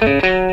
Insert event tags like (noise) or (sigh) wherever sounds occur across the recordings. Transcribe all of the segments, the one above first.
Música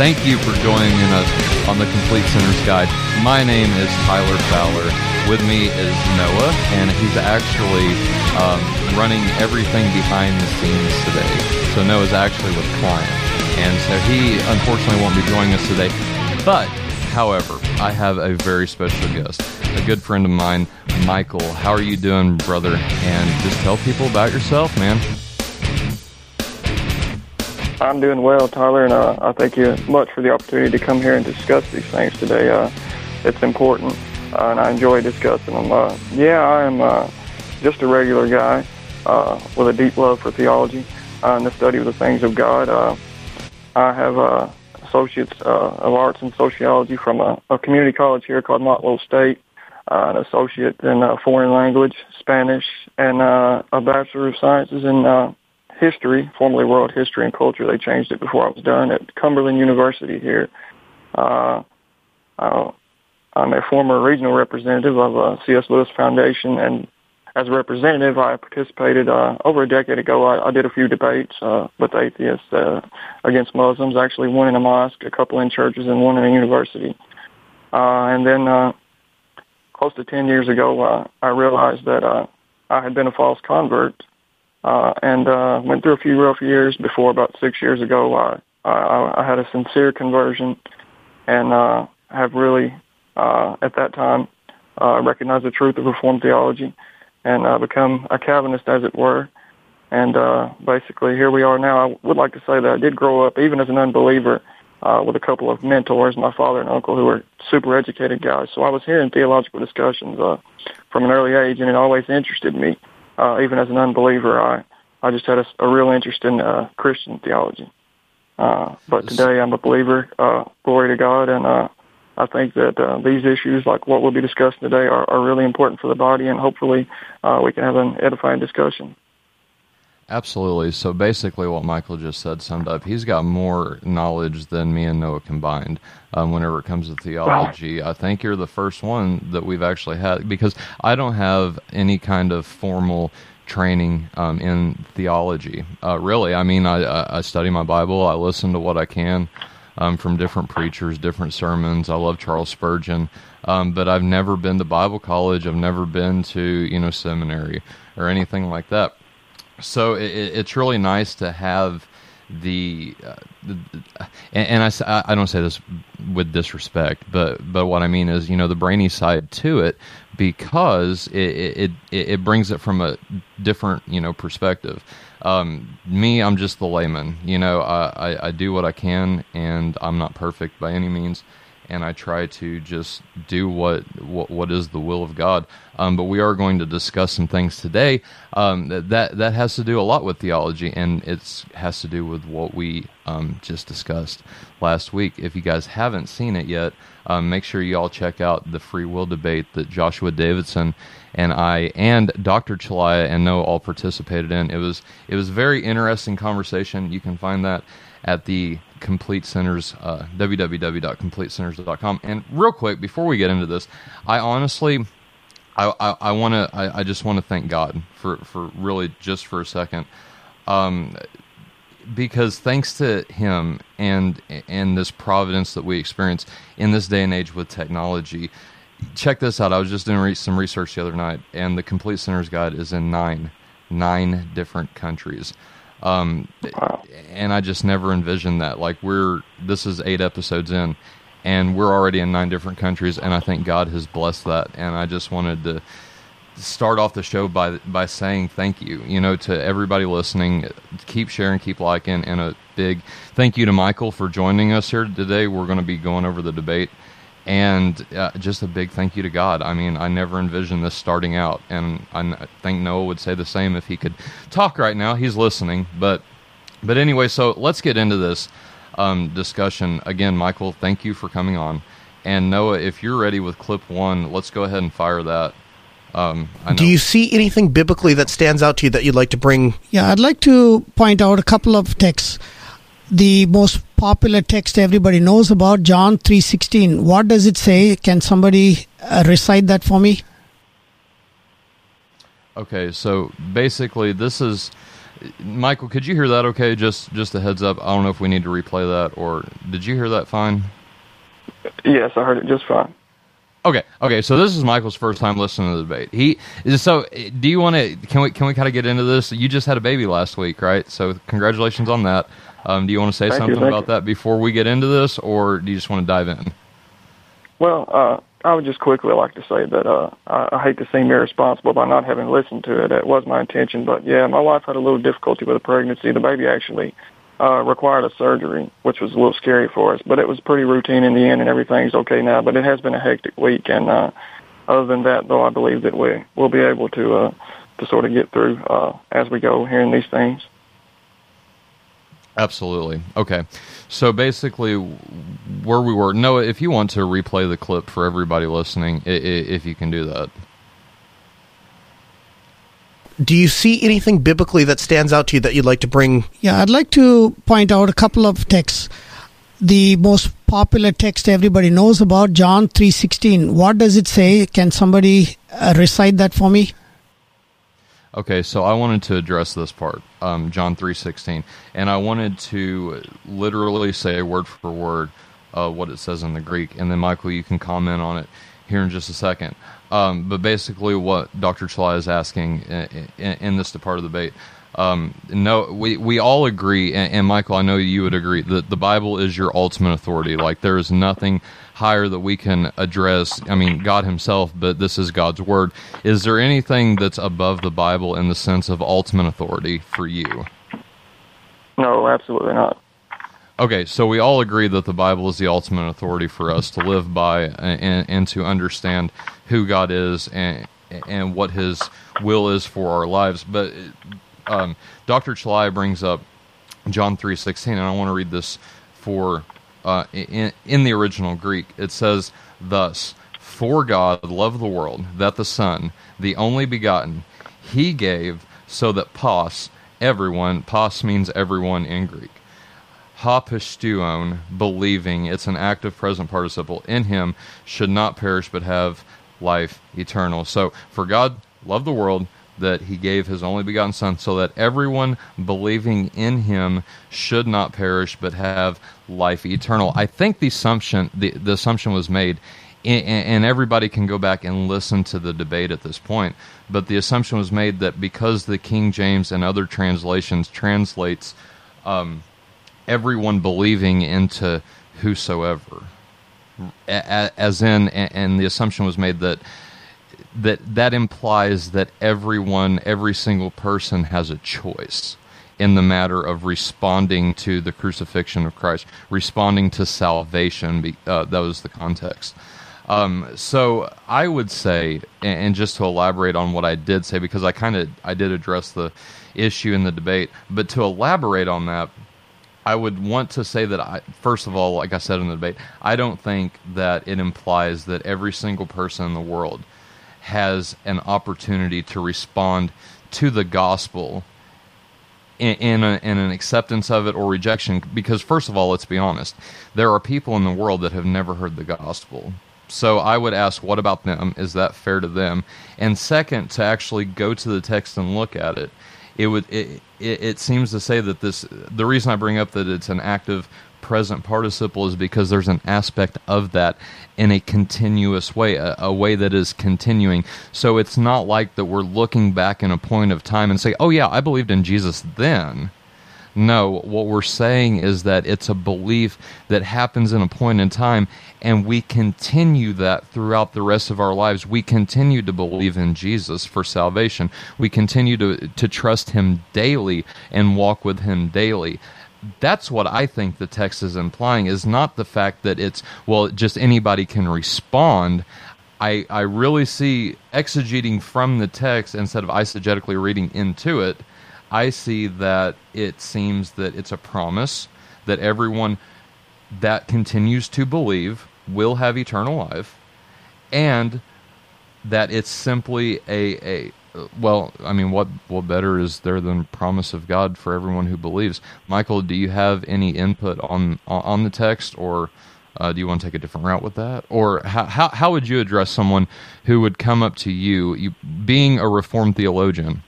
Thank you for joining us on the Complete Center's Guide. My name is Tyler Fowler. With me is Noah, and he's actually um, running everything behind the scenes today. So Noah's actually with client, and so he unfortunately won't be joining us today. But, however, I have a very special guest, a good friend of mine, Michael. How are you doing, brother? And just tell people about yourself, man. I'm doing well, Tyler, and uh, I thank you much for the opportunity to come here and discuss these things today. Uh, it's important, uh, and I enjoy discussing them. Uh, yeah, I am uh, just a regular guy uh, with a deep love for theology and the study of the things of God. I have associates of arts in sociology from a, a community college here called Little State uh, an associate in uh, foreign language, Spanish, and uh, a bachelor of sciences in uh, history, formerly world history and culture. They changed it before I was done at Cumberland University here. Uh, uh, I'm a former regional representative of uh, C.S. Lewis Foundation, and as a representative, I participated uh, over a decade ago. I, I did a few debates uh, with atheists uh, against Muslims, actually one in a mosque, a couple in churches, and one in a university. Uh, and then uh, close to 10 years ago, uh, I realized that uh, I had been a false convert uh, and uh, went through a few rough years before about six years ago. I, I, I had a sincere conversion and uh, have really, uh, at that time, uh, recognized the truth of Reformed theology and uh, become a Calvinist, as it were. And uh, basically, here we are now. I would like to say that I did grow up, even as an unbeliever, uh, with a couple of mentors, my father and uncle, who were super educated guys. So I was hearing theological discussions uh, from an early age, and it always interested me. Uh, even as an unbeliever, I I just had a, a real interest in uh, Christian theology. Uh, but today I'm a believer. Uh, glory to God, and uh, I think that uh, these issues, like what we'll be discussing today, are, are really important for the body, and hopefully uh, we can have an edifying discussion. Absolutely. So basically, what Michael just said summed up. He's got more knowledge than me and Noah combined. Um, whenever it comes to theology, I think you're the first one that we've actually had because I don't have any kind of formal training um, in theology. Uh, really, I mean, I, I study my Bible. I listen to what I can um, from different preachers, different sermons. I love Charles Spurgeon, um, but I've never been to Bible college. I've never been to you know seminary or anything like that so it, it's really nice to have the, uh, the and, and, I, I don't say this with disrespect, but but what I mean is you know the brainy side to it because it it, it brings it from a different you know perspective. Um, me, I'm just the layman. You know, I, I, I do what I can, and I'm not perfect by any means and I try to just do what what, what is the will of God. Um, but we are going to discuss some things today um, that that has to do a lot with theology, and it has to do with what we um, just discussed last week. If you guys haven't seen it yet, um, make sure you all check out the free will debate that Joshua Davidson and I and Dr. Chalaya and Noah all participated in. It was it was a very interesting conversation. You can find that at the Complete Centers, uh, www.completecenters.com. And real quick, before we get into this, I honestly, I, I, I want to, I, I, just want to thank God for, for really just for a second. Um, because thanks to him and and this providence that we experience in this day and age with technology, check this out. I was just doing some research the other night, and the Complete Centers Guide is in nine nine different countries. Um, wow. And I just never envisioned that. Like we're this is eight episodes in, and we're already in nine different countries, and I think God has blessed that. And I just wanted to start off the show by by saying thank you. You know, to everybody listening, keep sharing, keep liking, and a big thank you to Michael for joining us here today. We're going to be going over the debate and uh, just a big thank you to God. I mean, I never envisioned this starting out, and I think Noah would say the same if he could talk right now. He's listening, but but anyway, so let's get into this. um, discussion. Again, Michael, thank you for coming on. And Noah, if you're ready with clip one, let's go ahead and fire that. Um, Do you see anything biblically that stands out to you that you'd like to bring? Yeah, I'd like to point out a couple of texts. The most popular text everybody knows about, John 3:16. What does it say? Can somebody uh, recite that for me? Okay, so basically this is Michael, could you hear that okay? Just just a heads up. I don't know if we need to replay that or did you hear that fine? Yes, I heard it just fine. Okay, okay. So this is Michael's first time listening to the debate. He so. Do you want to? Can we can we kind of get into this? You just had a baby last week, right? So congratulations on that. Um, do you want to say thank something you, about you. that before we get into this, or do you just want to dive in? Well, uh, I would just quickly like to say that uh, I, I hate to seem irresponsible by not having listened to it. It was my intention, but yeah, my wife had a little difficulty with the pregnancy. The baby actually uh, required a surgery, which was a little scary for us, but it was pretty routine in the end, and everything's okay now. But it has been a hectic week, and uh, other than that, though, I believe that we will be able to uh, to sort of get through uh, as we go hearing these things. Absolutely. Okay. So basically, where we were, Noah, if you want to replay the clip for everybody listening, i- i- if you can do that. Do you see anything biblically that stands out to you that you'd like to bring? Yeah, I'd like to point out a couple of texts. The most popular text everybody knows about, John 3:16. What does it say? Can somebody uh, recite that for me? Okay, so I wanted to address this part, um, John three sixteen, and I wanted to literally say word for word uh, what it says in the Greek, and then Michael, you can comment on it here in just a second. Um, but basically, what Dr. Chalai is asking in, in, in this part of the debate, um, no, we we all agree, and, and Michael, I know you would agree that the Bible is your ultimate authority. Like there is nothing higher that we can address. I mean, God Himself, but this is God's Word. Is there anything that's above the Bible in the sense of ultimate authority for you? No, absolutely not. Okay, so we all agree that the Bible is the ultimate authority for us to live by and, and to understand who God is and and what His will is for our lives. But um, Dr. Chalai brings up John three sixteen, and I want to read this for uh, in, in the original Greek. It says, "Thus, for God loved the world that the Son, the only begotten, He gave, so that pos everyone pos means everyone in Greek." hapistuon, believing, it's an active present participle, in him should not perish but have life eternal. So, for God loved the world that he gave his only begotten Son, so that everyone believing in him should not perish but have life eternal. I think the assumption the, the assumption was made and everybody can go back and listen to the debate at this point. But the assumption was made that because the King James and other translations translates um, everyone believing into whosoever, as in, and the assumption was made that that that implies that everyone, every single person, has a choice in the matter of responding to the crucifixion of Christ, responding to salvation. Uh, that was the context. Um, so I would say, and just to elaborate on what I did say, because I kind of I did address the issue in the debate, but to elaborate on that, I would want to say that I, first of all, like I said in the debate, I don't think that it implies that every single person in the world has an opportunity to respond to the gospel in, in, a, in, an acceptance of it or rejection. Because, first of all, let's be honest, there are people in the world that have never heard the gospel. So I would ask, what about them? Is that fair to them? And second, to actually go to the text and look at it, it would it, it, it seems to say that this. The reason I bring up that it's an active present participle is because there's an aspect of that in a continuous way, a, a, way that is continuing. So it's not like that we're looking back in a point of time and say, oh, yeah, I believed in Jesus then. No, what we're saying is that it's a belief that happens in a point in time, and we continue that throughout the rest of our lives. We continue to believe in Jesus for salvation. We continue to, to trust Him daily and walk with Him daily that's what I think the text is implying is not the fact that it's well just anybody can respond. I I really see exegeting from the text instead of eisegetically reading into it. I see that it seems that it's a promise that everyone that continues to believe will have eternal life, and that it's simply a, a well, I mean, what what better is there than promise of God for everyone who believes? Michael, do you have any input on on the text, or uh, do you want to take a different route with that, or how, how how would you address someone who would come up to you, you being a Reformed theologian,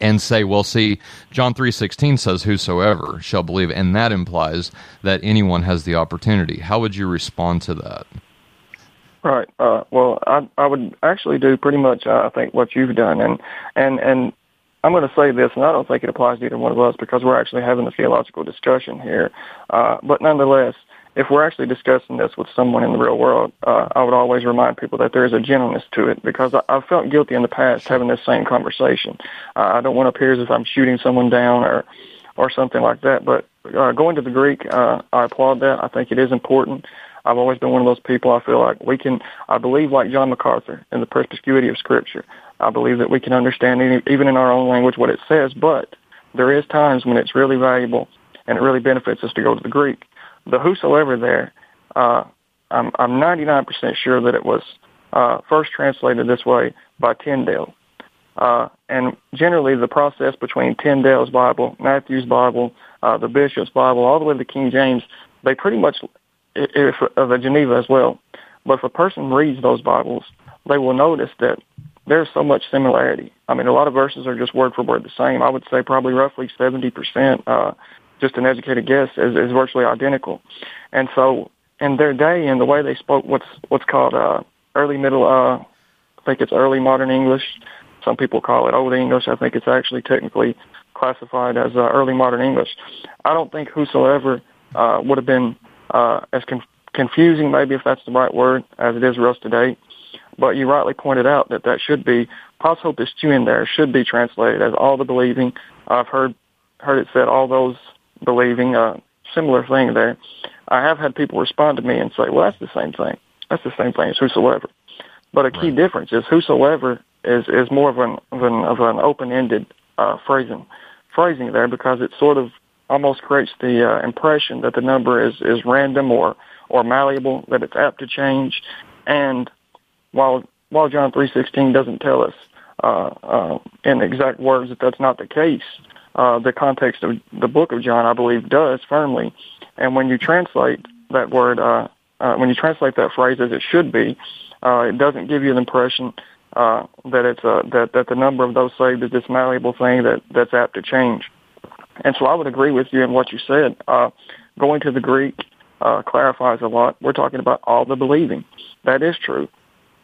and say, "Well, see, John three sixteen says, whosoever shall believe,' and that implies that anyone has the opportunity." How would you respond to that? Right. Uh, well, I I would actually do pretty much uh, I think what you've done, and and and I'm going to say this, and I don't think it applies to either one of us because we're actually having a theological discussion here. Uh, but nonetheless, if we're actually discussing this with someone in the real world, uh, I would always remind people that there is a gentleness to it because I, I've felt guilty in the past having this same conversation. Uh, I don't want to appear as if I'm shooting someone down or or something like that. But uh, going to the Greek, uh, I applaud that. I think it is important. I've always been one of those people. I feel like we can. I believe, like John MacArthur, in the perspicuity of Scripture. I believe that we can understand any, even in our own language what it says. But there is times when it's really valuable and it really benefits us to go to the Greek. The whosoever there, uh, I'm, I'm 99% sure that it was uh, first translated this way by Tyndale. Uh, and generally, the process between Tyndale's Bible, Matthew's Bible, uh, the Bishop's Bible, all the way to the King James, they pretty much if of the Geneva as well. But if a person reads those Bibles, they will notice that there's so much similarity. I mean, a lot of verses are just word for word the same. I would say probably roughly 70%, uh, just an educated guess, is, is virtually identical. And so in their day and the way they spoke what's, what's called, uh, early middle, uh, I think it's early modern English. Some people call it old English. I think it's actually technically classified as uh, early modern English. I don't think whosoever, uh, would have been uh, as con- confusing, maybe if that's the right word, as it is for us today. But you rightly pointed out that that should be "Pos Hopus in there should be translated as all the believing. I've heard heard it said all those believing. Uh, similar thing there. I have had people respond to me and say, "Well, that's the same thing. That's the same thing as whosoever." But a key right. difference is whosoever is is more of an of an, of an open ended uh, phrasing phrasing there because it sort of almost creates the uh, impression that the number is, is random or, or malleable, that it's apt to change. And while, while John 3.16 doesn't tell us uh, uh, in exact words that that's not the case, uh, the context of the book of John, I believe, does firmly. And when you translate that word, uh, uh, when you translate that phrase as it should be, uh, it doesn't give you the impression uh, that it's a, that that the number of those saved is this malleable thing that that's apt to change. And so I would agree with you in what you said. Uh, going to the Greek uh, clarifies a lot. We're talking about all the believing. That is true.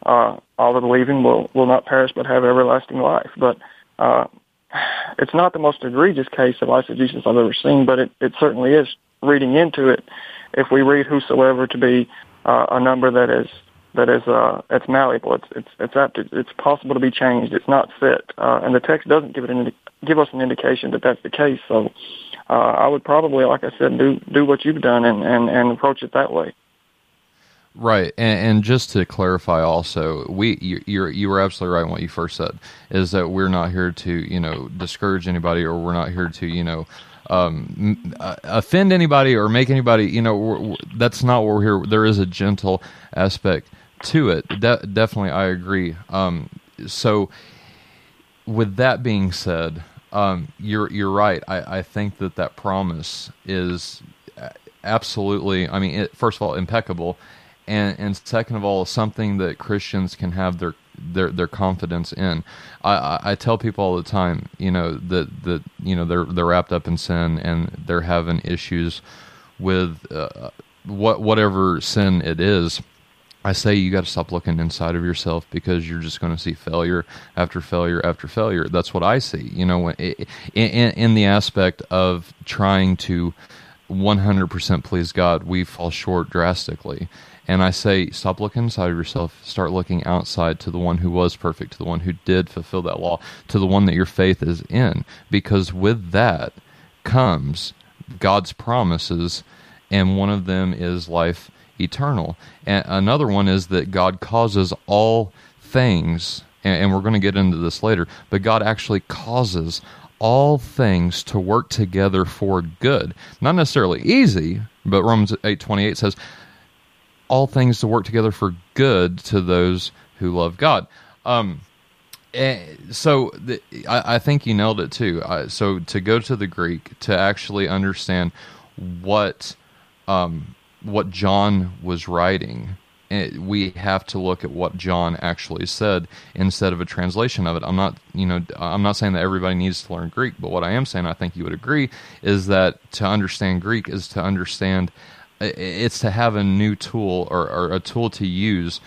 Uh, all the believing will, will not perish but have everlasting life. But uh, it's not the most egregious case of eisegesis I've ever seen, but it, it certainly is reading into it. If we read whosoever to be uh, a number that is that is uh, it's malleable. It's it's it's apt it's possible to be changed. It's not fit, uh, and the text doesn't give it an give us an indication that that's the case. So uh, I would probably, like I said, do do what you've done and and, and approach it that way. Right, and, and, just to clarify, also, we you you you were absolutely right in what you first said is that we're not here to you know discourage anybody or we're not here to you know um, uh, offend anybody or make anybody you know that's not what we're here. There is a gentle aspect to it. De- definitely, I agree. Um, so, with that being said, um, you're you're right. I, I think that that promise is absolutely. I mean, it, first of all, impeccable, and and second of all, something that Christians can have their their their confidence in. I, I, tell people all the time, you know, that that you know they're they're wrapped up in sin and they're having issues with uh, what whatever sin it is I say you got to stop looking inside of yourself because you're just going to see failure after failure after failure. That's what I see. You know, in, in the aspect of trying to 100% please God, we fall short drastically. And I say, stop looking inside of yourself. Start looking outside to the one who was perfect, to the one who did fulfill that law, to the one that your faith is in. Because with that comes God's promises, and one of them is life eternal. And another one is that God causes all things, and, we're going to get into this later, but God actually causes all things to work together for good. Not necessarily easy, but Romans eight twenty eight says all things to work together for good to those who love God. Um, eh, so the, I, I, think you nailed it too. Uh, so to go to the Greek to actually understand what um, what John was writing, it, we have to look at what John actually said instead of a translation of it. I'm not, you know, I'm not saying that everybody needs to learn Greek, but what I am saying, I think you would agree, is that to understand Greek is to understand it's to have a new tool or, or, a tool to use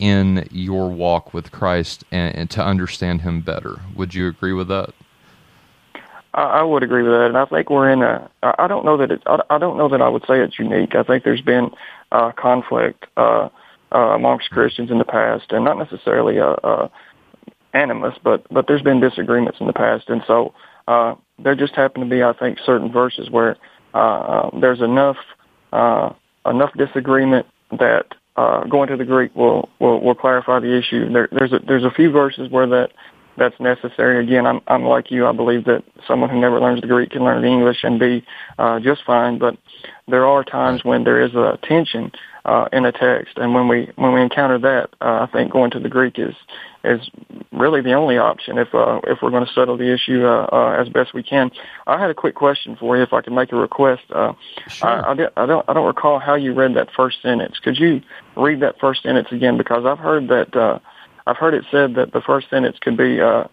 in your walk with Christ and, and, to understand Him better. Would you agree with that? I, I would agree with that, and I think we're in a. I don't know that it. I, don't know that I would say it's unique. I think there's been uh, conflict uh, uh, amongst Christians in the past, and not necessarily a, a animus, but but there's been disagreements in the past, and so uh, there just happen to be, I think, certain verses where uh, there's enough uh, enough disagreement that uh, going to the Greek will, will, will clarify the issue. There, there's a, there's a few verses where that that's necessary. Again, I'm, I'm like you. I believe that someone who never learns the Greek can learn the English and be uh, just fine. But there are times when there is a tension uh, in a text, and when we when we encounter that, uh, I think going to the Greek is is really the only option if uh, if we're going to settle the issue uh, uh, as best we can. I had a quick question for you, if I could make a request. Uh, sure. I, I, did, I don't I don't recall how you read that first sentence. Could you read that first sentence again? Because I've heard that uh, I've heard it said that the first sentence could be uh,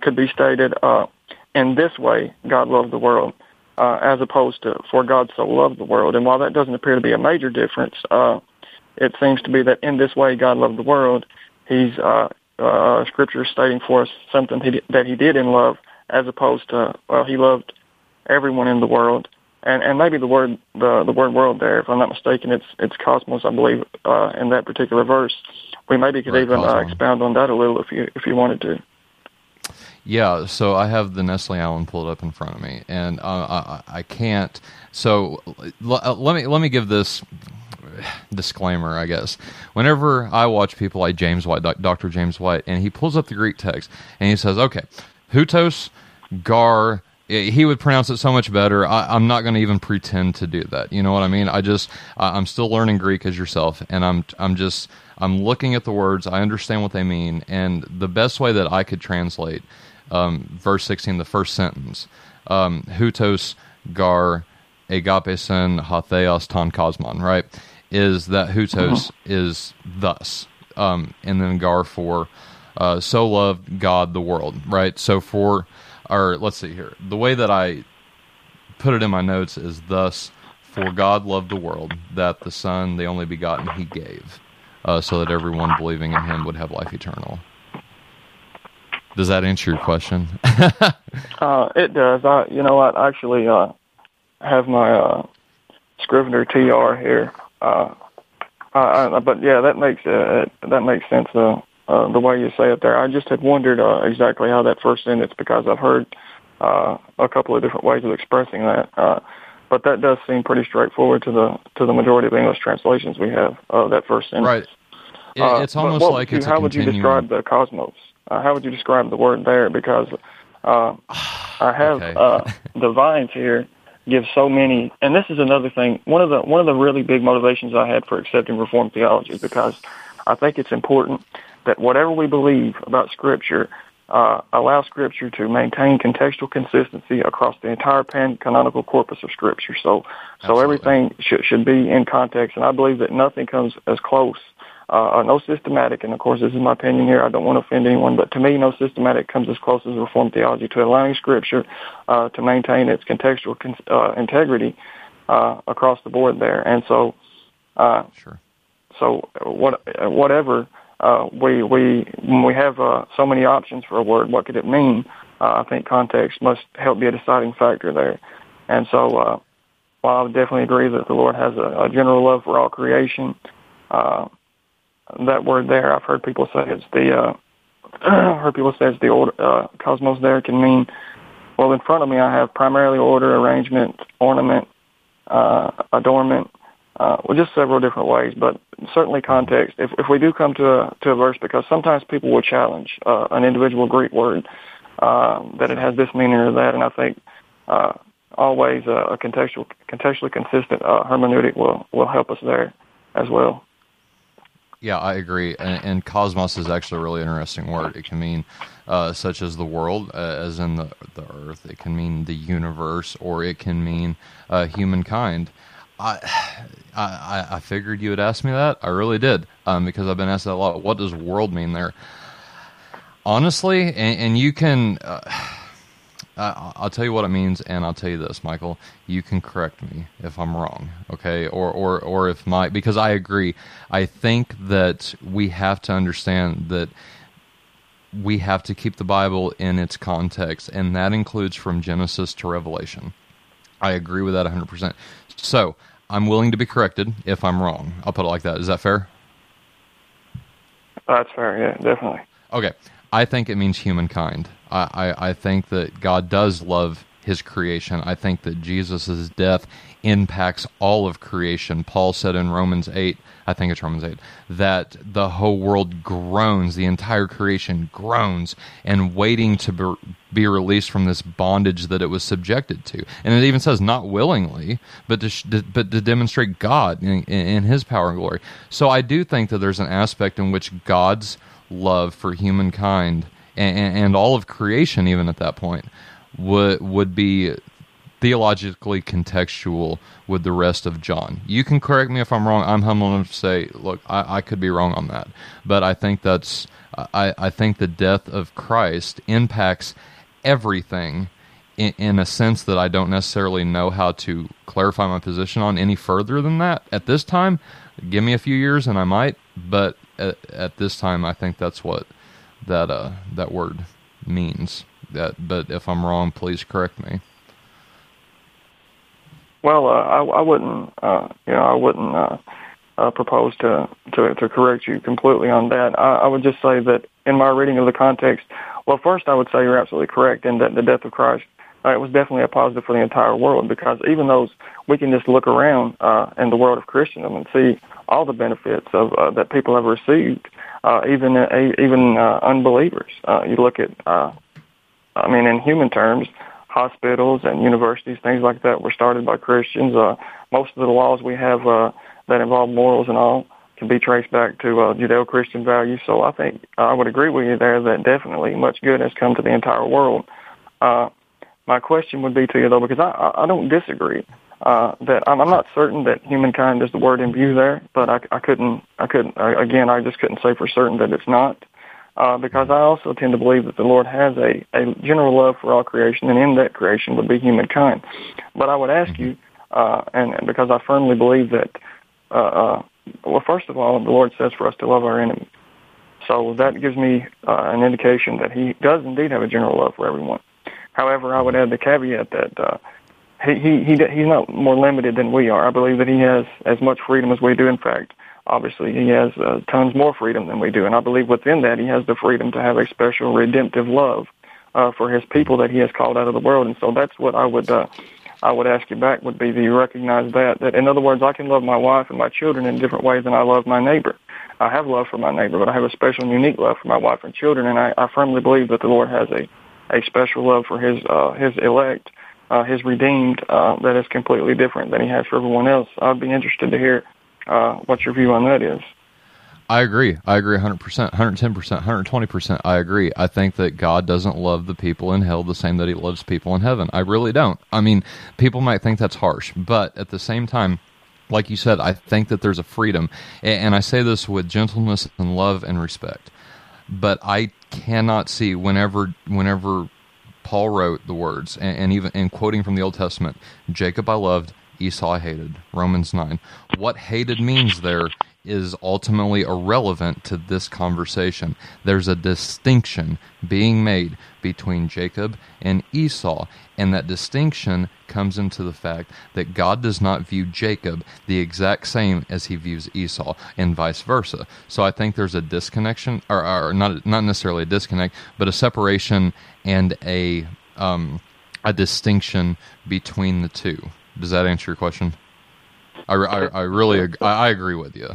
could be stated uh, in this way: God loved the world. Uh, as opposed to for God so loved the world. And while that doesn't appear to be a major difference, uh, it seems to be that in this way God loved the world. He's uh, uh, scripture stating for us something he, that he did in love, as opposed to well, he loved everyone in the world, and and maybe the word the the word world there, if I'm not mistaken, it's it's cosmos, I believe, uh, in that particular verse. We maybe could right, even uh, expound on that a little if you if you wanted to. Yeah, so I have the Nestle Aland pulled up in front of me, and uh, I, I can't. So l- let me let me give this disclaimer, I guess. Whenever I watch people like James White, Dr. James White, and he pulls up the Greek text and he says, okay, hutos, gar, he would pronounce it so much better. I, am not going to even pretend to do that. You know what I mean? I just, I'm still learning Greek as yourself, and I'm, I'm just, I'm looking at the words. I understand what they mean, and the best way that I could translate um, verse 16, the first sentence, um, hutos, gar, agapeson, hatheos, ton kosmon," right? is that Hutos is thus, um, and then Gar for uh, so loved God the world, right? So for, or let's see here, the way that I put it in my notes is thus, for God loved the world that the Son, the only begotten, He gave, uh, so that everyone believing in Him would have life eternal. Does that answer your question? (laughs) uh, it does. I, you know, I actually uh, have my uh, Scrivener TR here, uh, I, but yeah, that makes uh, that makes sense. Uh, uh, the way you say it there, I just had wondered uh, exactly how that first sentence because I've heard uh, a couple of different ways of expressing that. Uh, but that does seem pretty straightforward to the to the majority of English translations we have of that first sentence. Right. Uh, it's almost like it's how would you describe the cosmos? Uh, how would you describe the word there? Because uh, I (sighs) have okay. uh, the Vine's here, give so many and this is another thing one of the one of the really big motivations i had for accepting reformed theology because i think it's important that whatever we believe about scripture uh, allow scripture to maintain contextual consistency across the entire pan canonical corpus of scripture so so everything should should be in context and i believe that nothing comes as close uh, no systematic, and of course this is my opinion here, I don't want to offend anyone, but to me no systematic comes as close as Reformed theology to allowing Scripture uh, to maintain its contextual con- uh, integrity uh, across the board there. And so, uh, sure. so what, whatever uh, we we when we have uh, so many options for a word, what could it mean? Uh, I think context must help be a deciding factor there. And so, uh, while I would definitely agree that the Lord has a, a general love for all creation, uh, that word there. I've heard people say it's the uh, (clears throat) heard people say it's the old uh, cosmos. There can mean well. In front of me, I have primarily order, arrangement, ornament, uh, adornment. Uh, well, just several different ways, but certainly context. If, if we do come to a, to a verse, because sometimes people will challenge uh, an individual Greek word uh, that it has this meaning or that, and I think uh, always uh, a contextual, contextually consistent uh, hermeneutic will will help us there as well. Yeah, I agree. And, and, cosmos is actually a really interesting word. It can mean uh, such as the world, uh, as in the the earth. It can mean the universe, or it can mean uh, humankind. (sighs) I, I I figured you would ask me that. I really did, um, because I've been asked that a lot. What does world mean there? Honestly, and, and you can. Uh, (sighs) uh, I'll tell you what it means, and I'll tell you this, Michael. You can correct me if I'm wrong, okay? Or, or, or if my because I agree. I think that we have to understand that we have to keep the Bible in its context, and that includes from Genesis to Revelation. I agree with that 100%. So I'm willing to be corrected if I'm wrong. I'll put it like that. Is that fair? That's fair. Yeah, definitely. Okay. I think it means humankind. I, I, I think that God does love his creation. I think that Jesus' death impacts all of creation. Paul said in Romans 8, I think it's Romans 8, that the whole world groans, the entire creation groans and waiting to be released from this bondage that it was subjected to. And it even says not willingly, but to, but to demonstrate God in, in his power and glory. So I do think that there's an aspect in which God's love for humankind and, and all of creation, even at that point, would would be theologically contextual with the rest of John. You can correct me if I'm wrong. I'm humble enough to say, look, I, I could be wrong on that, but I think that's I, I think the death of Christ impacts everything in, in, a sense that I don't necessarily know how to clarify my position on any further than that at this time. Give me a few years and I might, but at, at this time, I think that's what that uh, that word means. That, but if I'm wrong, please correct me. Well, uh, I, I wouldn't, uh, you know, I wouldn't uh, uh, propose to, to to correct you completely on that. I, I would just say that in my reading of the context, well, first I would say you're absolutely correct in that the death of Christ uh, it was definitely a positive for the entire world because even though we can just look around uh, in the world of Christendom and see all the benefits of uh, that people have received, uh, even uh, even uh, unbelievers. Uh, you look at, uh, I mean, in human terms, hospitals and universities, things like that, were started by Christians. Uh, most of the laws we have uh, that involve morals and all can be traced back to uh, Judeo-Christian values. So I think I would agree with you there that definitely much good has come to the entire world. Uh, my question would be to you though, because I, I don't disagree uh, that I'm, I'm not certain that humankind is the word in view there, but I, I couldn't, I couldn't, I, again, I just couldn't say for certain that it's not, uh, because I also tend to believe that the Lord has a, a general love for all creation, and in that creation would be humankind. But I would ask mm-hmm. you, uh, and, and because I firmly believe that, uh, uh, well, first of all, the Lord says for us to love our enemies. So that gives me uh, an indication that He does indeed have a general love for everyone. However, I would add the caveat that uh, he, he he he's not more limited than we are. I believe that he has as much freedom as we do. In fact, obviously, he has uh, tons more freedom than we do, and I believe within that he has the freedom to have a special redemptive love uh, for his people that he has called out of the world. And so that's what I would uh, I would ask you back would be do you recognize that? That in other words, I can love my wife and my children in different ways than I love my neighbor. I have love for my neighbor, but I have a special and unique love for my wife and children, and I, I firmly believe that the Lord has a a special love for his uh, his elect, uh, his redeemed, uh, that is completely different than he has for everyone else. I'd be interested to hear uh, what your view on that is. I agree. I agree 100%, 110%, 120%. I agree. I think that God doesn't love the people in hell the same that he loves people in heaven. I really don't. I mean, people might think that's harsh, but at the same time, like you said, I think that there's a freedom. And I say this with gentleness and love and respect. But I cannot see whenever whenever Paul wrote the words and, and even in quoting from the Old Testament, Jacob I loved, Esau hated. Romans nine. What hated means there is ultimately irrelevant to this conversation. There's a distinction being made between Jacob and Esau, and that distinction comes into the fact that God does not view Jacob the exact same as he views Esau, and vice versa. So I think there's a disconnection, or, or not not necessarily a disconnect, but a separation and a um, a distinction between the two. Does that answer your question? I, I, I really I, I agree with you.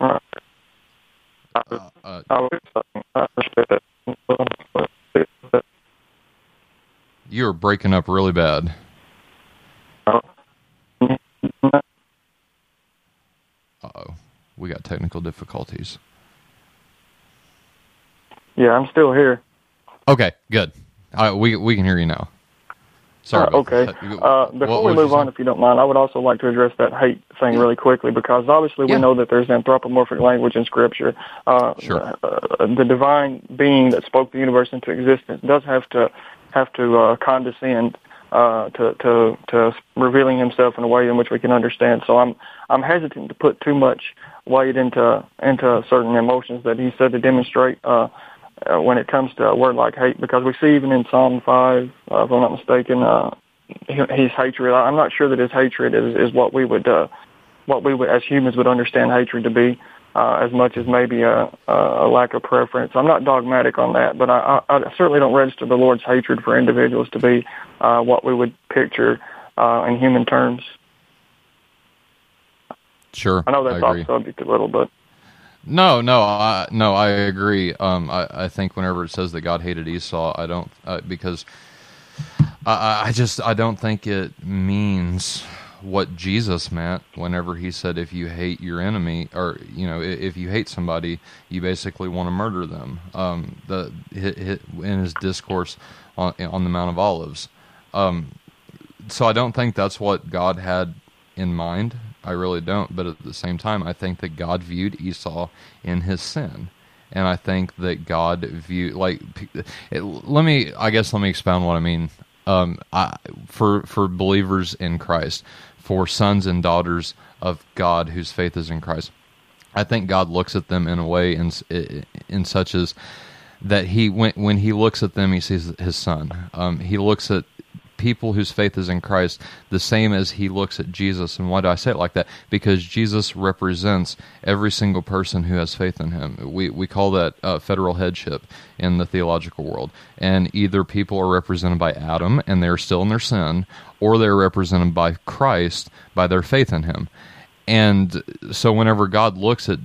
Uh, uh, You're breaking up really bad. Uh oh. We got technical difficulties. Yeah, I'm still here. Okay, good. Uh, we we can hear you now. Sorry. Uh, okay. Uh, before we move on, if you don't mind, I would also like to address that hate thing really quickly because obviously Yeah. we know that there's anthropomorphic language in Scripture. Uh, Sure. uh, the divine being that spoke the universe into existence does have to have to uh, condescend uh, to to to revealing himself in a way in which we can understand. So I'm I'm hesitant to put too much weight into into certain emotions that he said to demonstrate. Uh, uh, when it comes to a word like hate, because we see even in Psalm 5, uh, if I'm not mistaken, uh, his hatred. I'm not sure that his hatred is, is what we would, uh, what we would, as humans would understand hatred to be, uh, as much as maybe a, a lack of preference. I'm not dogmatic on that, but I, I, I certainly don't register the Lord's hatred for individuals to be uh, what we would picture uh, in human terms. Sure. I know that's agree. off subject a little, but No, no, I, no, I agree. Um, I, I think whenever it says that God hated Esau, I don't uh, because I- I, just I don't think it means what Jesus meant whenever he said if you hate your enemy or you know if you hate somebody, you basically want to murder them. Um, the in his discourse on on the Mount of Olives. Um, so I don't think that's what God had in mind. I really don't. But at the same time, I think that God viewed Esau in his sin, and I think that God viewed like. It, let me, I guess, let me expound what I mean. Um, I, for for believers in Christ, for sons and daughters of God whose faith is in Christ, I think God looks at them in a way in in such as that he when when he looks at them, he sees his son. Um, he looks at people whose faith is in Christ the same as he looks at Jesus. And why do I say it like that? Because Jesus represents every single person who has faith in him. We we call that uh, federal headship in the theological world. And either people are represented by Adam and they're still in their sin, or they're represented by Christ by their faith in him. And so whenever God looks at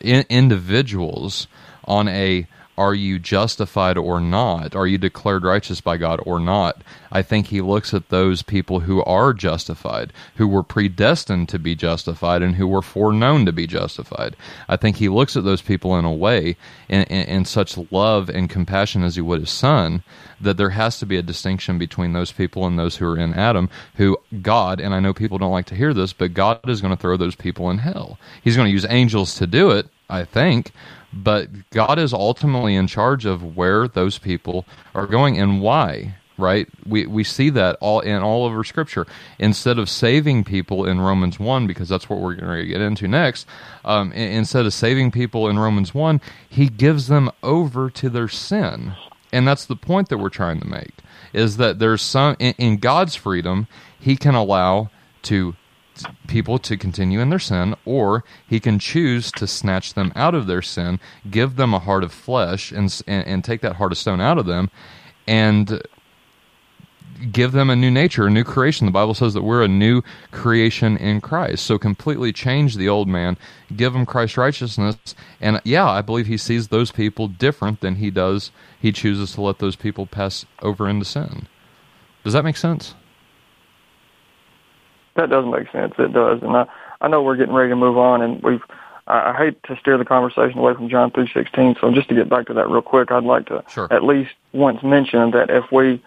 in- individuals on a are you justified or not? Are you declared righteous by God or not? I think he looks at those people who are justified, who were predestined to be justified, and who were foreknown to be justified. I think he looks at those people in a way, in, in, in such love and compassion as he would his son, that there has to be a distinction between those people and those who are in Adam, who God, and I know people don't like to hear this, but God is going to throw those people in hell. He's going to use angels to do it, I think, but God is ultimately in charge of where those people are going and why. Right, we we see that all in all over Scripture. Instead of saving people in Romans one, because that's what we're going to get into next, um, instead of saving people in Romans one, He gives them over to their sin, and that's the point that we're trying to make. Is that there's some in, in God's freedom, He can allow to people to continue in their sin, or he can choose to snatch them out of their sin, give them a heart of flesh, and and, and take that heart of stone out of them, and give them a new nature, a new creation. The Bible says that we're a new creation in Christ. So completely change the old man, give him Christ's righteousness, and yeah, I believe he sees those people different than he does. He chooses to let those people pass over into sin. Does that make sense? That doesn't make sense. It does, and I I know we're getting ready to move on, and we've. I I hate to steer the conversation away from John three sixteen. So just to get back to that real quick, I'd like to Sure. at least once mention that if we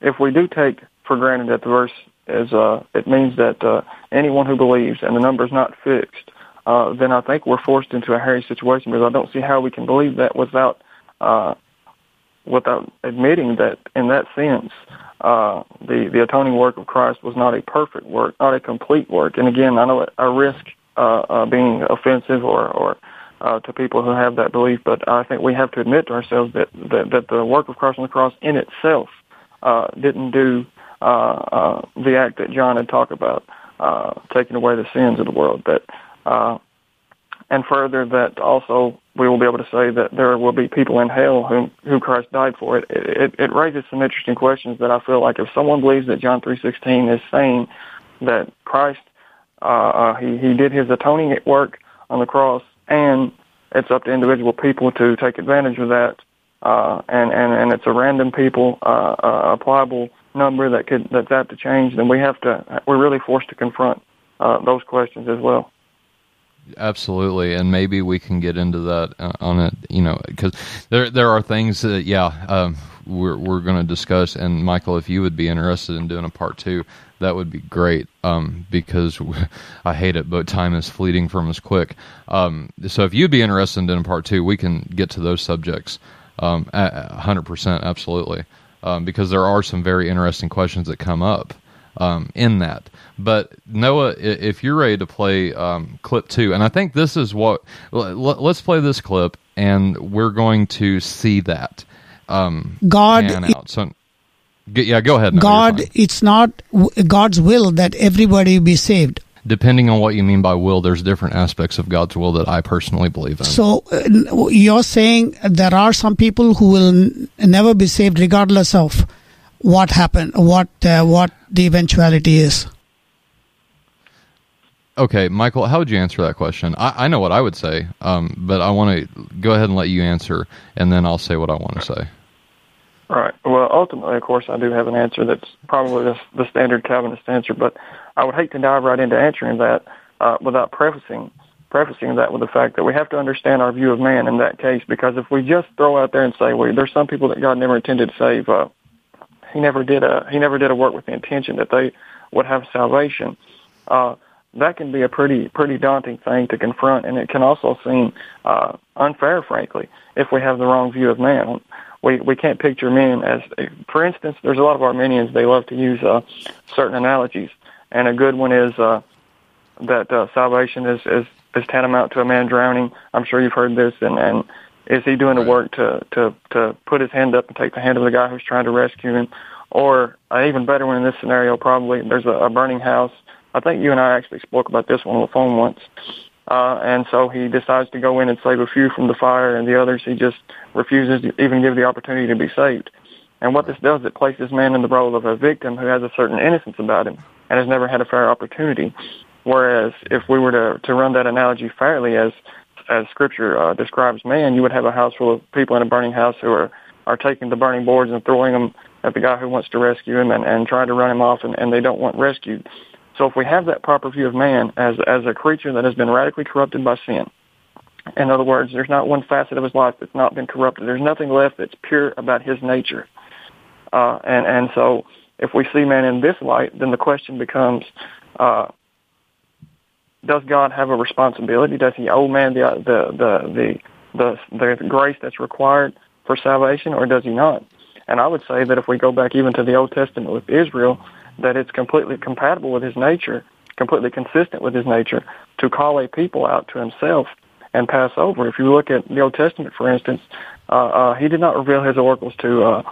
if we do take for granted that the verse is uh, it means that uh, anyone who believes and the number is not fixed, uh, then I think we're forced into a hairy situation because I don't see how we can believe that without uh, without admitting that in that sense uh, the the atoning work of Christ was not a perfect work, not a complete work. And again, I know I risk uh, uh, being offensive or or uh, to people who have that belief, but I think we have to admit to ourselves that that, that the work of Christ on the cross in itself uh, didn't do uh, uh, the act that John had talked about, uh, taking away the sins of the world. That uh, and further that also we will be able to say that there will be people in hell whom who Christ died for. It it, it raises some interesting questions that I feel like if someone believes that John three sixteen is saying that Christ uh, uh, he he did his atoning work on the cross, and it's up to individual people to take advantage of that uh, and, and, and it's a random people, uh, uh, applicable number that could, that's apt to change, then we have to, we're really forced to confront, uh, those questions as well. Absolutely, and maybe we can get into that uh, on it, you know, because there there are things that yeah um, we're we're going to discuss. And Michael, if you would be interested in doing a part two, that would be great. Um, because (laughs) I hate it, but time is fleeting from us quick. Um, so if you'd be interested in doing a part two, we can get to those subjects. Um, hundred percent, absolutely, um, because there are some very interesting questions that come up um, in that. But Noah, if you're ready to play um, clip two, and I think this is what let's play this clip, and we're going to see that um, God. So, yeah, go ahead. No, God, it's not God's will that everybody be saved. Depending on what you mean by will, there's different aspects of God's will that I personally believe in. So uh, you're saying there are some people who will n- never be saved, regardless of what happened, what uh, what the eventuality is. Okay, Michael, how would you answer that question? I, I know what I would say, um, but I want to go ahead and let you answer, and then I'll say what I want to say. Right. Well, ultimately, of course, I do have an answer that's probably the, the standard Calvinist answer, but I would hate to dive right into answering that uh, without prefacing prefacing that with the fact that we have to understand our view of man in that case, because if we just throw out there and say, well, there's some people that God never intended to save, uh, he never did a he never did a work with the intention that they would have salvation. Uh, that can be a pretty pretty daunting thing to confront, and it can also seem uh, unfair, frankly, if we have the wrong view of man. We we can't picture men as, for instance, there's a lot of Arminians they love to use uh, certain analogies, and a good one is uh, that uh, salvation is is is tantamount to a man drowning. I'm sure you've heard this, and and is he doing the work to to to put his hand up and take the hand of the guy who's trying to rescue him? Or an even better one in this scenario, probably there's a, a burning house. I think you and I actually spoke about this one on the phone once. Uh, and so he decides to go in and save a few from the fire, and the others he just refuses to even give the opportunity to be saved. And what this does, it places man in the role of a victim who has a certain innocence about him and has never had a fair opportunity. Whereas if we were to, to run that analogy fairly, as as Scripture uh, describes man, you would have a house full of people in a burning house who are are taking the burning boards and throwing them at the guy who wants to rescue him and, and trying to run him off, and, and they don't want rescued. So if we have that proper view of man as as a creature that has been radically corrupted by sin, in other words, there's not one facet of his life that's not been corrupted. There's nothing left that's pure about his nature. Uh, and and so if we see man in this light, then the question becomes, uh, does God have a responsibility? Does He owe man the the the the the, the grace that's required for salvation, or does He not? And I would say that if we go back even to the Old Testament with Israel, that it's completely compatible with His nature, completely consistent with His nature, to call a people out to Himself and pass over. If you look at the Old Testament, for instance, uh, uh, He did not reveal His oracles to uh,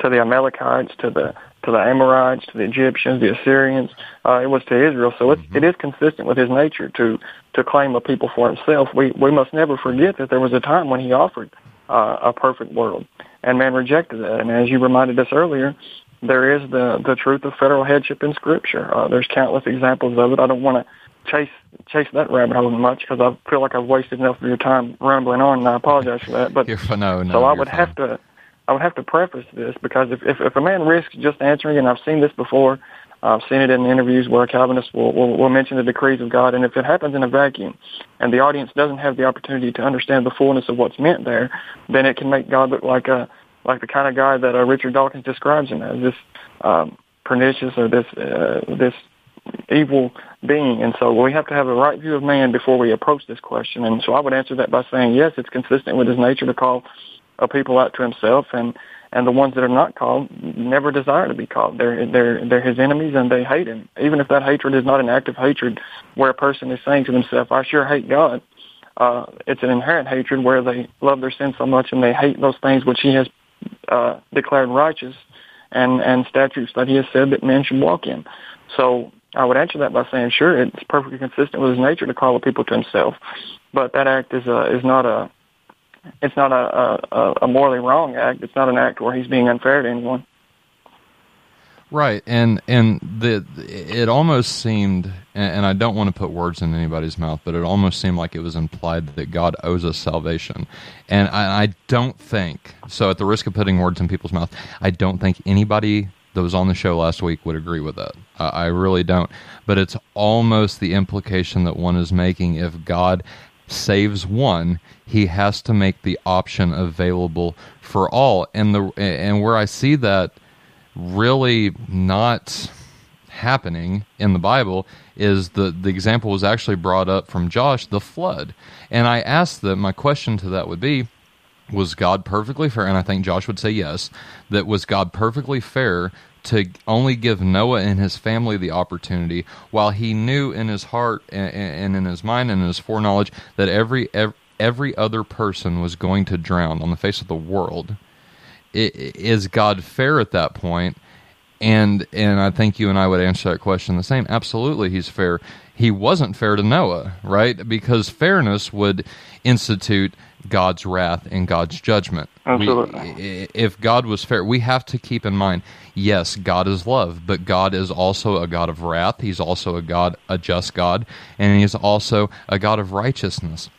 to the Amalekites, to the to the Amorites, to the Egyptians, the Assyrians. Uh, it was to Israel. So it's, mm-hmm. it is consistent with his nature to to claim a people for himself. We we must never forget that there was a time when he offered uh, a perfect world, and man rejected that. And as you reminded us earlier, there is the the truth of federal headship in Scripture. Uh, there's countless examples of it. I don't want to chase chase that rabbit hole much because I feel like I've wasted enough of your time rambling on, and I apologize for that. But (laughs) no, no, so I would fine. have to I would have to preface this because if, if, if a man risks just answering, and I've seen this before, I've seen it in interviews where Calvinists will, will, will mention the decrees of God, and if it happens in a vacuum and the audience doesn't have the opportunity to understand the fullness of what's meant there, then it can make God look like a like the kind of guy that uh, Richard Dawkins describes him as this um, pernicious or this uh, this evil being. And so we have to have a right view of man before we approach this question. And so I would answer that by saying yes, it's consistent with his nature to call a people out to himself and and the ones that are not called never desire to be called. They're they're they're his enemies and they hate him. Even if that hatred is not an act of hatred where a person is saying to themselves, I sure hate God. Uh, it's an inherent hatred where they love their sin so much and they hate those things which he has uh, declared righteous and, and statutes that he has said that men should walk in. So I would answer that by saying, sure, it's perfectly consistent with his nature to call the people to himself, but that act is a, is not a it's not a, a, a morally wrong act. It's not an act where he's being unfair to anyone. Right, and and the it almost seemed, and I don't want to put words in anybody's mouth, but it almost seemed like it was implied that God owes us salvation, and I, I don't think so. At the risk of putting words in people's mouth, I don't think anybody that was on the show last week would agree with that. I, I really don't. But it's almost the implication that one is making if God saves one, he has to make the option available for all. And the and where I see that really not happening in the Bible is the the example was actually brought up from Josh the flood. And I asked that my question to that would be was God perfectly fair and I think Josh would say yes that was God perfectly fair to only give Noah and his family the opportunity while he knew in his heart and, in his mind and in his foreknowledge that every every other person was going to drown on the face of the world is God fair at that point? And and I think you and I would answer that question the same. Absolutely, he's fair. He wasn't fair to Noah, right? Because fairness would institute God's wrath and God's judgment. Absolutely. We, if God was fair, we have to keep in mind, yes, God is love, but God is also a God of wrath. He's also a God, a just God, and he's also a God of righteousness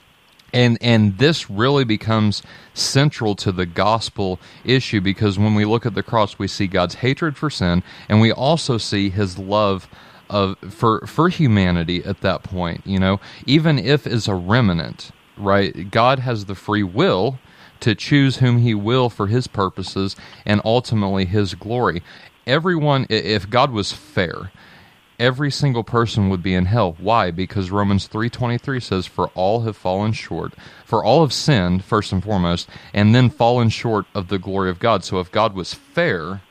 and and this really becomes central to the gospel issue because when we look at the cross we see God's hatred for sin and we also see his love of for for humanity at that point you know? Even if as a remnant right? God has the free will to choose whom he will for his purposes and ultimately his glory. Everyone if God was fair every single person would be in hell. Why? Because Romans 3:23 says for all have fallen short. For all have sinned first and foremost and then fallen short of the glory of God. So if God was fair,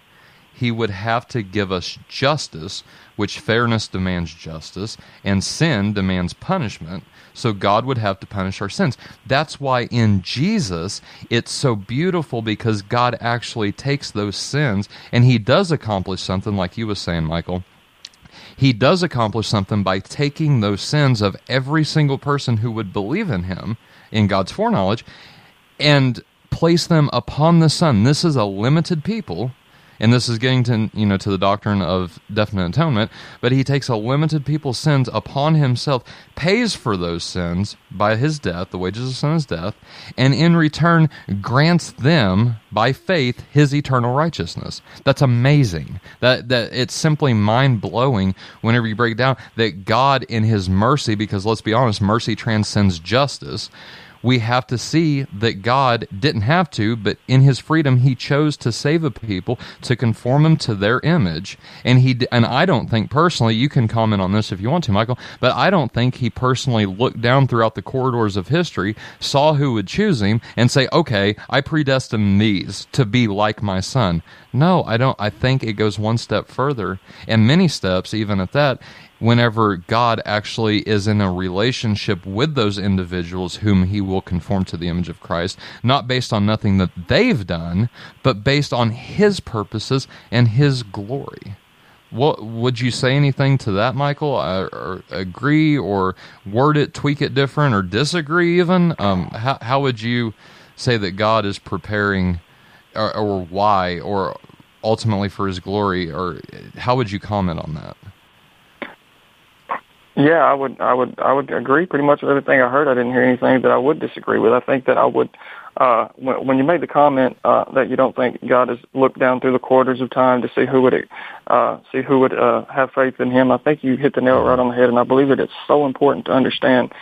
he would have to give us justice, which fairness demands justice, and sin demands punishment. So God would have to punish our sins. That's why in Jesus it's so beautiful because God actually takes those sins and he does accomplish something like you was saying, Michael he does accomplish something by taking those sins of every single person who would believe in him in God's foreknowledge and place them upon the Son. This is a limited people and this is getting to you know to the doctrine of definite atonement but he takes a limited people's sins upon himself pays for those sins by his death the wages of sin is death and in return grants them by faith his eternal righteousness. That's amazing. That that it's simply mind-blowing whenever you break down that god in his mercy because let's be honest mercy transcends justice we have to see that God didn't have to, but in his freedom, he chose to save a people to conform them to their image. And he, and I don't think personally, you can comment on this if you want to, Michael, but I don't think he personally looked down throughout the corridors of history, saw who would choose him, and say, okay, I predestined these to be like my son. No, I don't. I think it goes one step further, and many steps, even at that whenever God actually is in a relationship with those individuals whom he will conform to the image of Christ, not based on nothing that they've done, but based on his purposes and his glory. What would you say anything to that, Michael? Or agree, or word it, tweak it different, or disagree? Even um, how how would you say that God is preparing, or, or why, or ultimately for His glory, or how would you comment on that? Yeah, I would, I would, I would agree pretty much with everything I heard. I didn't hear anything that I would disagree with. I think that I would, uh, when, when you made the comment uh, that you don't think God has looked down through the quarters of time to see who would, uh, see who would uh, have faith in Him, I think you hit the nail right on the head. And I believe that it's so important to understand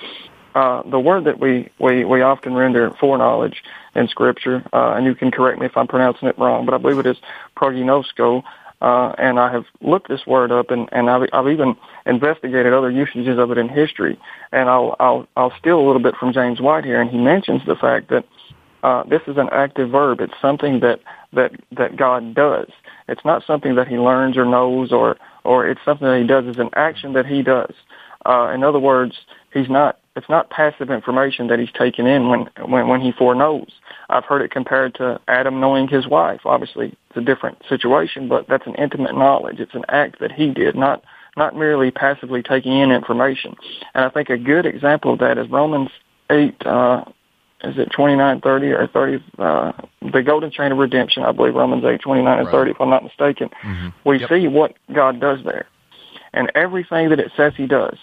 uh, the word that we, we, we often render foreknowledge in Scripture, uh, and you can correct me if I'm pronouncing it wrong, but I believe it is prognosko, uh, and I have looked this word up, and, and I've, I've even investigated other usages of it in history. And I'll, I'll, I'll steal a little bit from James White here, and he mentions the fact that uh, this is an active verb. It's something that, that, that God does. It's not something that he learns or knows, or, or it's something that he does. It's an action that he does. Uh, in other words, he's not it's not passive information that he's taking in when when when he foreknows. I've heard it compared to Adam knowing his wife. Obviously, it's a different situation, but that's an intimate knowledge. It's an act that he did, not not merely passively taking in information. And I think a good example of that is Romans eight uh, is it 29, 30, or 30, uh, the golden chain of redemption, I believe Romans 8, 29 and Right. 30, if I'm not mistaken, we Yep. see what God does there. And everything that it says he does,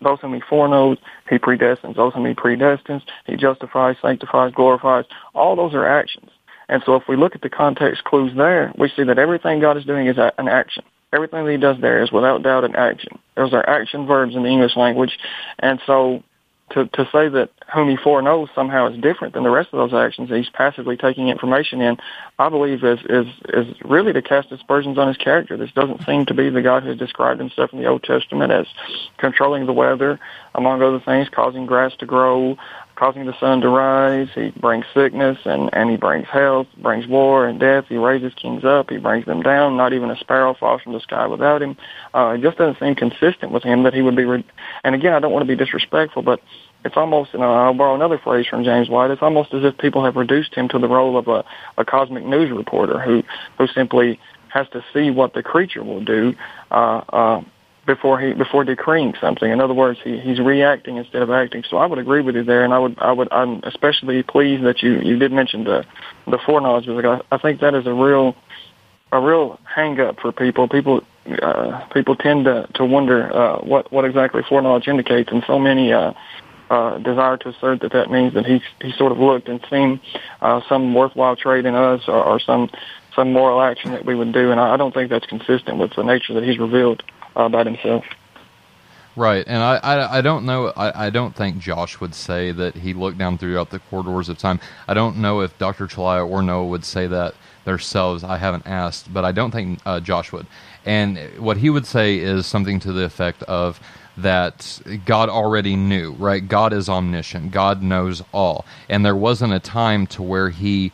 those whom he foreknows, he predestines. Those whom he predestines, he justifies, sanctifies, glorifies. All those are actions. And so if we look at the context clues there, we see that everything God is doing is an action. Everything that he does there is without doubt an action. Those are action verbs in the English language. And so to, to say that he foreknows oh somehow is different than the rest of those actions, he's passively taking information in, I believe is, is, is really to cast aspersions on his character. This doesn't seem to be the God who described himself in the Old Testament as controlling the weather, among other things, causing grass to grow, causing the sun to rise. He brings sickness and, and he brings health, brings war and death. He raises kings up. He brings them down. Not even a sparrow falls from the sky without him. Uh, it just doesn't seem consistent with him that he would be, re- and again, I don't want to be disrespectful, but it's almost, and I'll borrow another phrase from James White, it's almost as if people have reduced him to the role of a, a cosmic news reporter who, who simply has to see what the creature will do, uh, uh, before he before decreeing something. In other words, he, he's reacting instead of acting. So I would agree with you there, and I would I would I'm especially pleased that you you did mention the the foreknowledge because I, think that is a real a real hang up for people. People uh, people tend to to wonder uh, what what exactly foreknowledge indicates, and so many. Uh, uh, desire to assert that that means that he he sort of looked and seen uh, some worthwhile trait in us or, or some some moral action that we would do, and I, I don't think that's consistent with the nature that he's revealed uh, about himself. Right, and I, I, I don't know. I, I don't think Josh would say that he looked down throughout the corridors of time. I don't know if Dr. Chalaya or Noah would say that themselves. I haven't asked, but I don't think uh, Josh would. And what he would say is something to the effect of that God already knew, right? God is omniscient. God knows all. And there wasn't a time to where he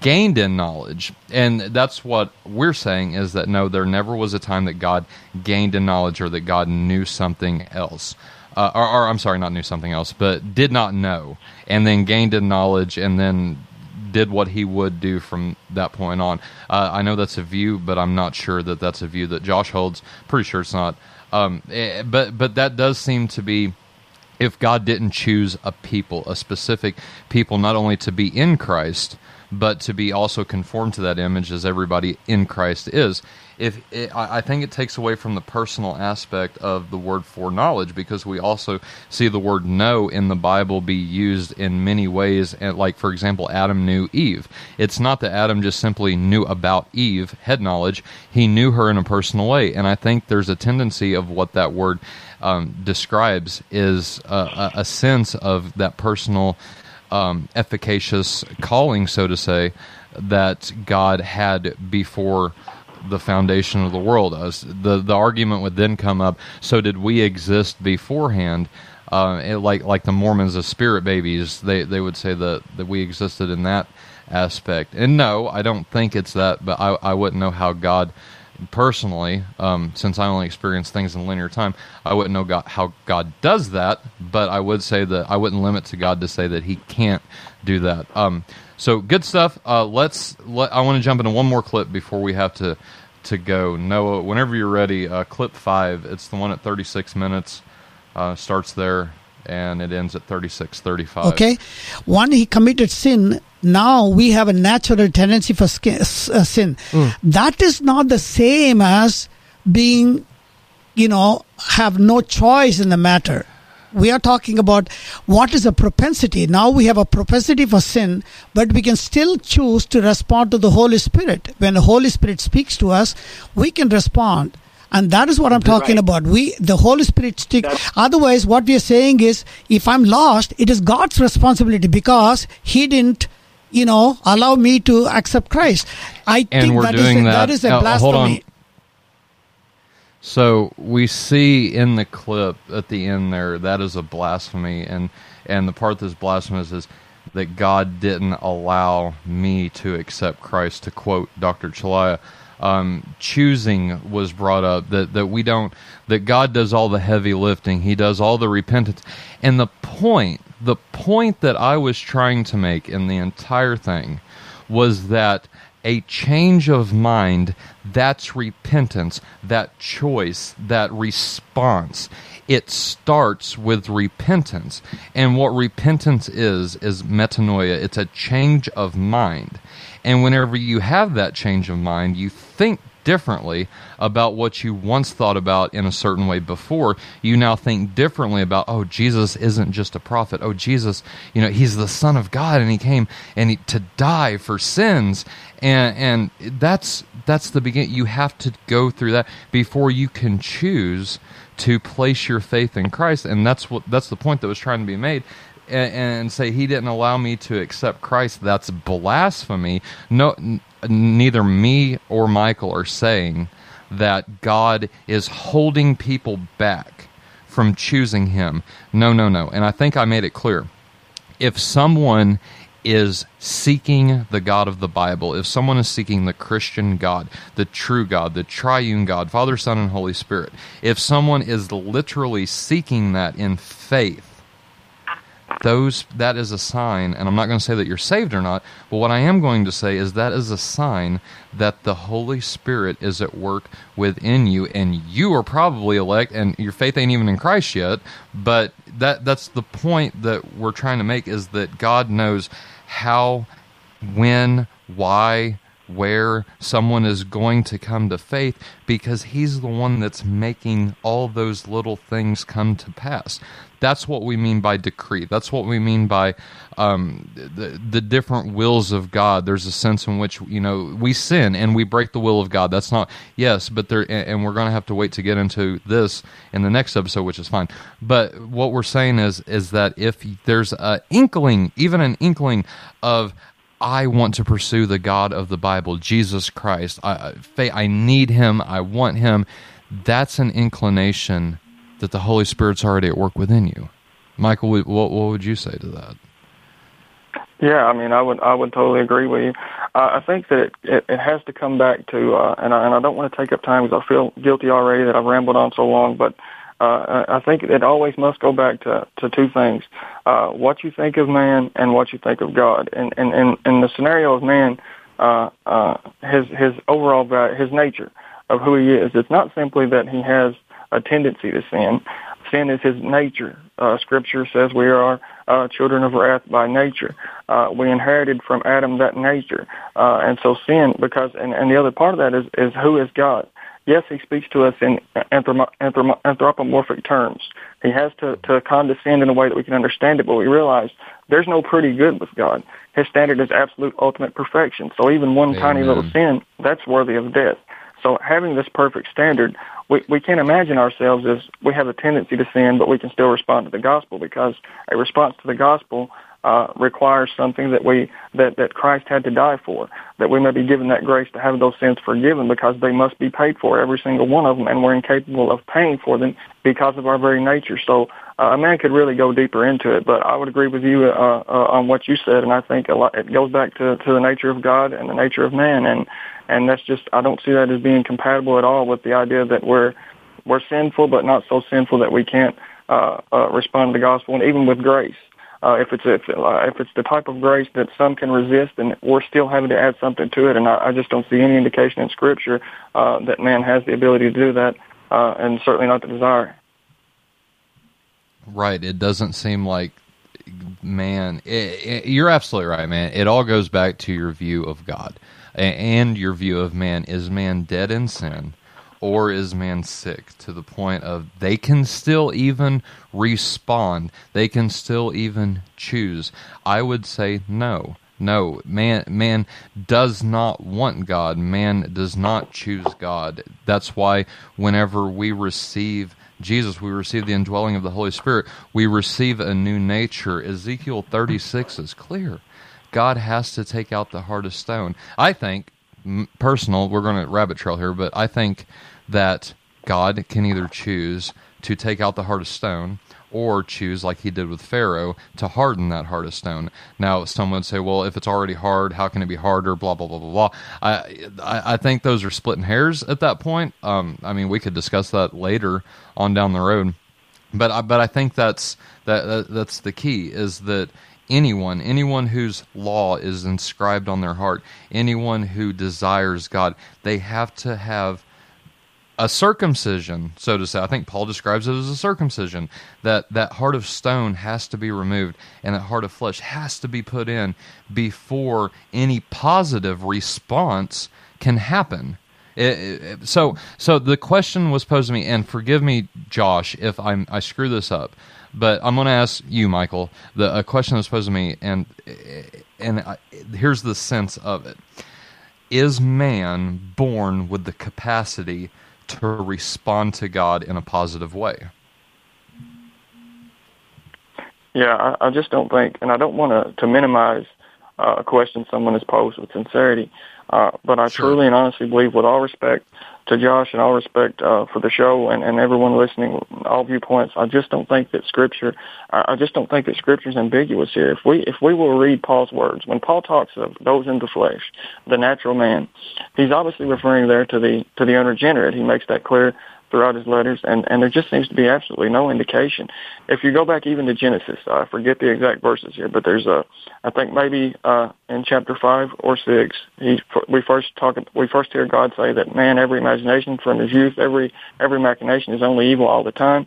gained in knowledge. And that's what we're saying is that no, there never was a time that God gained in knowledge or that God knew something else. Uh, or, or I'm sorry, not knew something else, but did not know, and then gained in knowledge, and then did what he would do from that point on. Uh, I know that's a view, but I'm not sure that that's a view that Josh holds. Pretty sure it's not. Um, eh, but but that does seem to be if God didn't choose a people, a specific people, not only to be in Christ, but to be also conformed to that image as everybody in Christ is. If it, I think it takes away from the personal aspect of the word foreknowledge, because we also see the word know in the Bible be used in many ways. Like for example, Adam knew Eve. It's not that Adam just simply knew about Eve, head knowledge. He knew her in a personal way, and I think there's a tendency of what that word um, describes is a, a sense of that personal um, efficacious calling, so to say, that God had before the foundation of the world. As the the argument would then come up. So did we exist beforehand? Uh, it, like like the Mormons as spirit babies, they they would say that that we existed in that aspect. And no, I don't think it's that. But I I wouldn't know how God personally, um, since I only experience things in linear time, I wouldn't know God, how God does that. But I would say that I wouldn't limit to God to say that He can't do that. Um, so good stuff. Uh, let's. Let, I want to jump into one more clip before we have to to go. Noah, whenever you're ready, uh, clip five. It's the one at 36 minutes. Uh, starts there and it ends at 36, 35. Okay. One, he committed sin. Now we have a natural tendency for sk- s- uh, sin. That is not the same as being, you know, have no choice in the matter. We are talking about what is a propensity. Now we have a propensity for sin, but we can still choose to respond to the Holy Spirit. When the Holy Spirit speaks to us, we can respond. And that is what I'm talking Right. about. We, the Holy Spirit stick. Otherwise, what we are saying is, if I'm lost, it is God's responsibility because He didn't, you know, allow me to accept Christ. I And think we're that is doing a, that. that is a hold on. blasphemy. So we see in the clip at the end there that is a blasphemy, and and the part that's blasphemous is that God didn't allow me to accept Christ. To quote Dr. Chalaya, um, choosing was brought up that that we don't that God does all the heavy lifting. He does all the repentance, and the point the point that I was trying to make in the entire thing was that a change of mind that's repentance that choice that response it starts with repentance. And what repentance is, is metanoia. It's a change of mind. And whenever you have that change of mind, you think differently about what you once thought about in a certain way before. You now think differently about, oh, Jesus isn't just a prophet. Oh, Jesus, you know, he's the Son of God and he came and he, to die for sins. And, and that's, that's the beginning. You have to go through that before you can choose to place your faith in Christ. And that's what, that's the point that was trying to be made and, and, say he didn't allow me to accept Christ, that's blasphemy. No, n- neither me or Michael are saying that God is holding people back from choosing him. No, no, no. And I think I made it clear. If someone is seeking the God of the Bible, if someone is seeking the Christian God, the true God, the triune God, Father, Son, and Holy Spirit, if someone is literally seeking that in faith, those that is a sign and i'm not going to say that you're saved or not but what i am going to say is that is a sign that the holy spirit is at work within you and you are probably elect and your faith ain't even in christ yet but that that's the point that we're trying to make is that god knows how when why where someone is going to come to faith because he's the one that's making all those little things come to pass. That's what we mean by decree. That's what we mean by um, the the different wills of God. There's a sense in which you know we sin and we break the will of God. That's not yes, but there and we're going to have to wait to get into this in the next episode, which is fine. But what we're saying is is that if there's an inkling, even an inkling of I want to pursue the God of the Bible, Jesus Christ. I, I need Him. I want Him. That's an inclination that the Holy Spirit's already at work within you. Michael, what, what would you say to that? Yeah, I mean, I would I would totally agree with you. Uh, I think that it, it, it has to come back to, uh, and I, and I don't want to take up time because I feel guilty already that I've rambled on so long, but uh, I think it always must go back to, to two things: uh, what you think of man and what you think of God. And and in, in the scenario of man, uh, uh, his his overall his nature of who he is. It's not simply that he has a tendency to sin. Sin is his nature. Uh, scripture says we are uh, children of wrath by nature. Uh, we inherited from Adam that nature. Uh, and so sin, because, and, and the other part of that is, is who is God? Yes, he speaks to us in anthropomorphic terms. He has to, to condescend in a way that we can understand it, but we realize there's no pretty good with God. His standard is absolute ultimate perfection. So even one Amen. tiny little sin, that's worthy of death. So having this perfect standard, we, we can't imagine ourselves as we have a tendency to sin, but we can still respond to the gospel because a response to the gospel uh, requires something that we that that Christ had to die for, that we may be given that grace to have those sins forgiven because they must be paid for, every single one of them, and we're incapable of paying for them because of our very nature. So uh, a man could really go deeper into it, but I would agree with you uh, uh, on what you said, and I think a lot it goes back to to the nature of God and the nature of man, and and that's just I don't see that as being compatible at all with the idea that we're we're sinful, but not so sinful that we can't uh, uh, respond to the gospel, and even with grace. Uh, if it's if, uh, if it's the type of grace that some can resist, and we're still having to add something to it, and I, I just don't see any indication in Scripture uh, that man has the ability to do that, uh, and certainly not the desire. Right. It doesn't seem like man. It, it, you're absolutely right, man. It all goes back to your view of God and your view of man. Is man dead in sin? Or is man sick to the point of they can still even respond they can still even choose i would say no no man man does not want god man does not choose god that's why whenever we receive Jesus, we receive the indwelling of the Holy Spirit. We receive a new nature. Ezekiel 36 is clear. God has to take out the heart of stone. I think, personal, we're going to rabbit trail here, but I think that God can either choose to take out the heart of stone or choose, like he did with Pharaoh, to harden that heart of stone. Now, some would say, well, if it's already hard, how can it be harder? Blah, blah, blah, blah, blah. I, I, think those are splitting hairs at that point. Um, I mean, we could discuss that later on down the road. But I, but I think that's that, that that's the key is that anyone, anyone whose law is inscribed on their heart, anyone who desires God, they have to have a circumcision, so to say. I think Paul describes it as a circumcision. That that heart of stone has to be removed, and that heart of flesh has to be put in before any positive response can happen. It, it, so, so the question was posed to me, and forgive me, Josh, if I'm I screw this up, but I'm going to ask you, Michael, the a question that was posed to me, and and I, here's the sense of it: Is man born with the capacity to respond to God in a positive way? Yeah, I, I just don't think, and I don't want to to minimize uh, a question someone has posed with sincerity, uh, but I sure. truly and honestly believe, with all respect to Josh and all respect uh, for the show and, and everyone listening, all viewpoints, I just don't think that Scripture, I just don't think that Scripture is ambiguous here. If we if we will read Paul's words, when Paul talks of those in the flesh, the natural man, he's obviously referring there to the to the unregenerate. He makes that clear throughout his letters, and, and there just seems to be absolutely no indication. If you go back even to Genesis, I forget the exact verses here, but there's a, I think maybe uh, in chapter five or six, he we first talk we first hear God say that man, every imagination from his youth, every every machination is only evil all the time,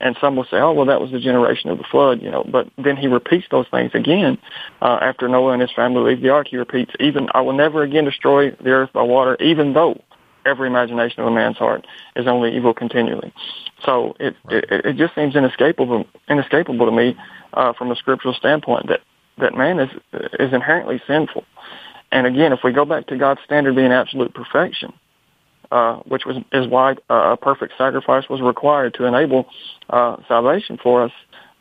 and some will say, oh well, that was the generation of the flood, you know. But then he repeats those things again uh, after Noah and his family leave the ark. He repeats, even I will never again destroy the earth by water, even though every imagination of a man's heart is only evil continually. So it right. it, it just seems inescapable inescapable to me uh, from a scriptural standpoint that that man is is inherently sinful. And again, if we go back to God's standard being absolute perfection, uh, which was is why uh, a perfect sacrifice was required to enable uh, salvation for us,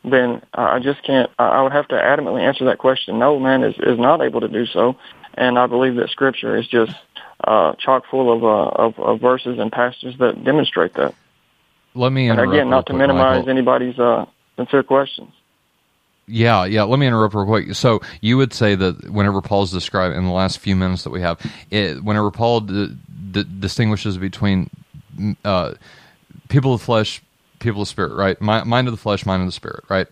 then I just can't. I would have to adamantly answer that question. No, man is is not able to do so, and I believe that Scripture is just uh, chock full of, uh, of, of verses and passages that demonstrate that. Let me and again, not to quick, minimize Michael. anybody's uh, sincere questions. Yeah, yeah. Let me interrupt real quick. So you would say that whenever Paul's described in the last few minutes that we have, it, whenever Paul d- d- distinguishes between uh, people of the flesh, people of the spirit, right? Mind of the flesh, mind of the spirit, right?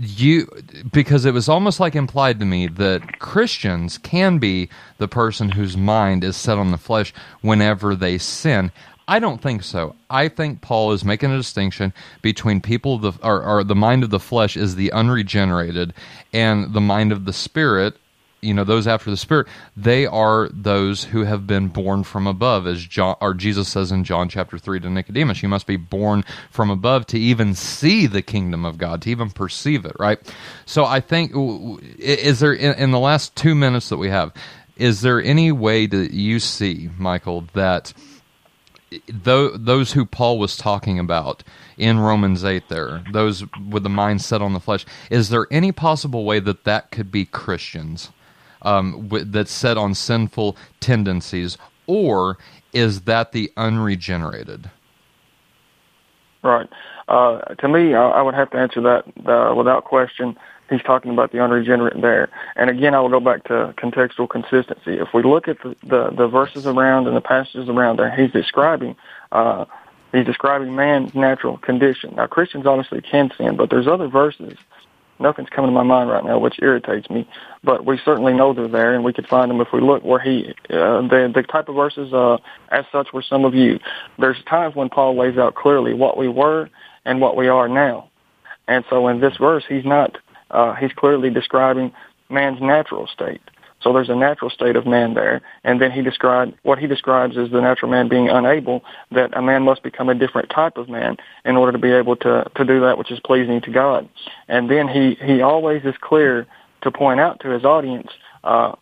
You because it was almost like implied to me that Christians can be the person whose mind is set on the flesh whenever they sin. I don't think so. I think Paul is making a distinction between people the or, or the mind of the flesh is the unregenerated and the mind of the spirit you know those after the spirit they are those who have been born from above as john or jesus says in john chapter 3 to nicodemus you must be born from above to even see the kingdom of god to even perceive it right so i think is there in, in the last two minutes that we have is there any way that you see michael that those who Paul was talking about in Romans 8 there, those with the mind set on the flesh, is there any possible way that that could be Christians? Um, w- that's set on sinful tendencies, or is that the unregenerated? Right. Uh, to me, I, I, would have to answer that uh, without question. He's talking about the unregenerate there. And again, I will go back to contextual consistency. If we look at the, the, the verses around and the passages around there, he's describing uh, he's describing man's natural condition. Now, Christians obviously can sin, but there's other verses nothing's coming to my mind right now, which irritates me. But we certainly know they're there, and we could find them if we look where he, uh, the the type of verses, uh, as such, were some of you. There's times when Paul lays out clearly what we were and what we are now, and so in this verse, he's not. Uh, he's clearly describing man's natural state. So there's a natural state of man there. And then he described what he describes as the natural man being unable, that a man must become a different type of man in order to be able to, to do that which is pleasing to God. And then he, he always is clear to point out to his audience uh,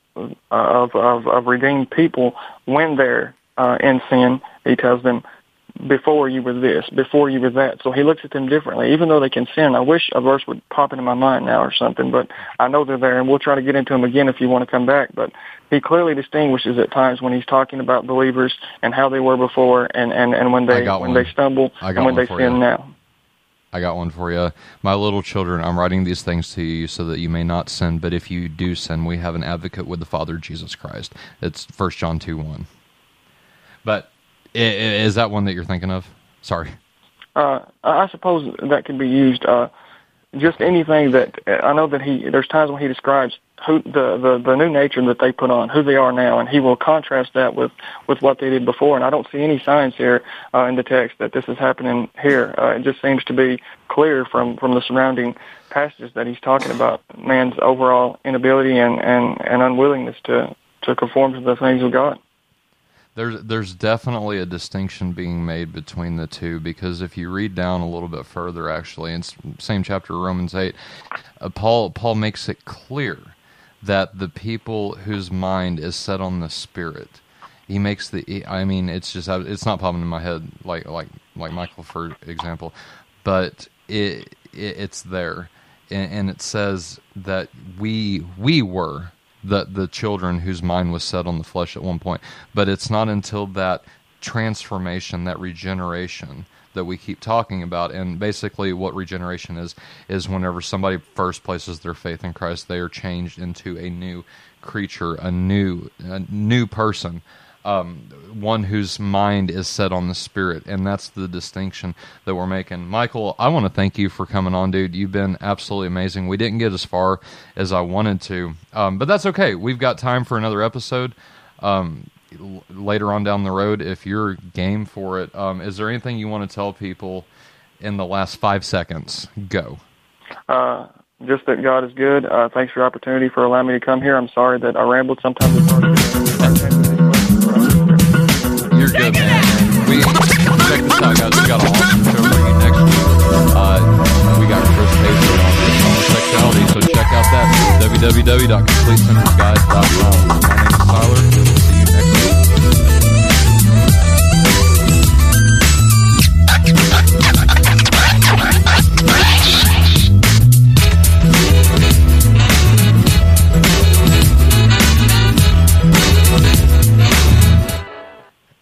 of, of, of redeemed people when they're uh, in sin. He tells them before you were this, before you were that. So he looks at them differently, even though they can sin. I wish a verse would pop into my mind now or something, but I know they're there, and we'll try to get into them again if you want to come back. But he clearly distinguishes at times when he's talking about believers and how they were before, and and and when they when one. they stumble and when they sin you. now. I got one for you. My little children, I'm writing these things to you so that you may not sin, but if you do sin, we have an advocate with the Father, Jesus Christ. It's First John 2 1. But is that one that you're thinking of? Sorry. Uh, I suppose that could be used. Uh, just anything that I know that he there's times when he describes who the, the the new nature that they put on, who they are now, and he will contrast that with with what they did before. And I don't see any signs here uh, in the text that this is happening here. Uh, it just seems to be clear from from the surrounding passages that he's talking about man's overall inability and and and unwillingness to to conform to the things of God. There's there's definitely a distinction being made between the two because if you read down a little bit further, actually, in same chapter Romans eight, uh, Paul Paul makes it clear that the people whose mind is set on the Spirit, he makes the I mean it's just it's not popping in my head like like like Michael for example, but it, it it's there, and, and it says that we we were the the children whose mind was set on the flesh at one point. But it's not until that transformation, that regeneration that we keep talking about. And basically, what regeneration is is whenever somebody first places their faith in Christ, they are changed into a new creature, a new a new person um, one whose mind is set on the spirit, and that's the distinction that we're making. Michael, I want to thank you for coming on, dude. You've been absolutely amazing. We didn't get as far as I wanted to, um, but that's okay. We've got time for another episode um, l- later on down the road if you're game for it. Um, is there anything you want to tell people in the last five seconds? Go. Uh, just that God is good. Uh, thanks for the opportunity for allowing me to come here. I'm sorry that I rambled. Sometimes check this out, guys. We got a awesome show for you next week. Uh, we got Chris Paisley on homosexuality, so check out that www.completesentenceguide.com.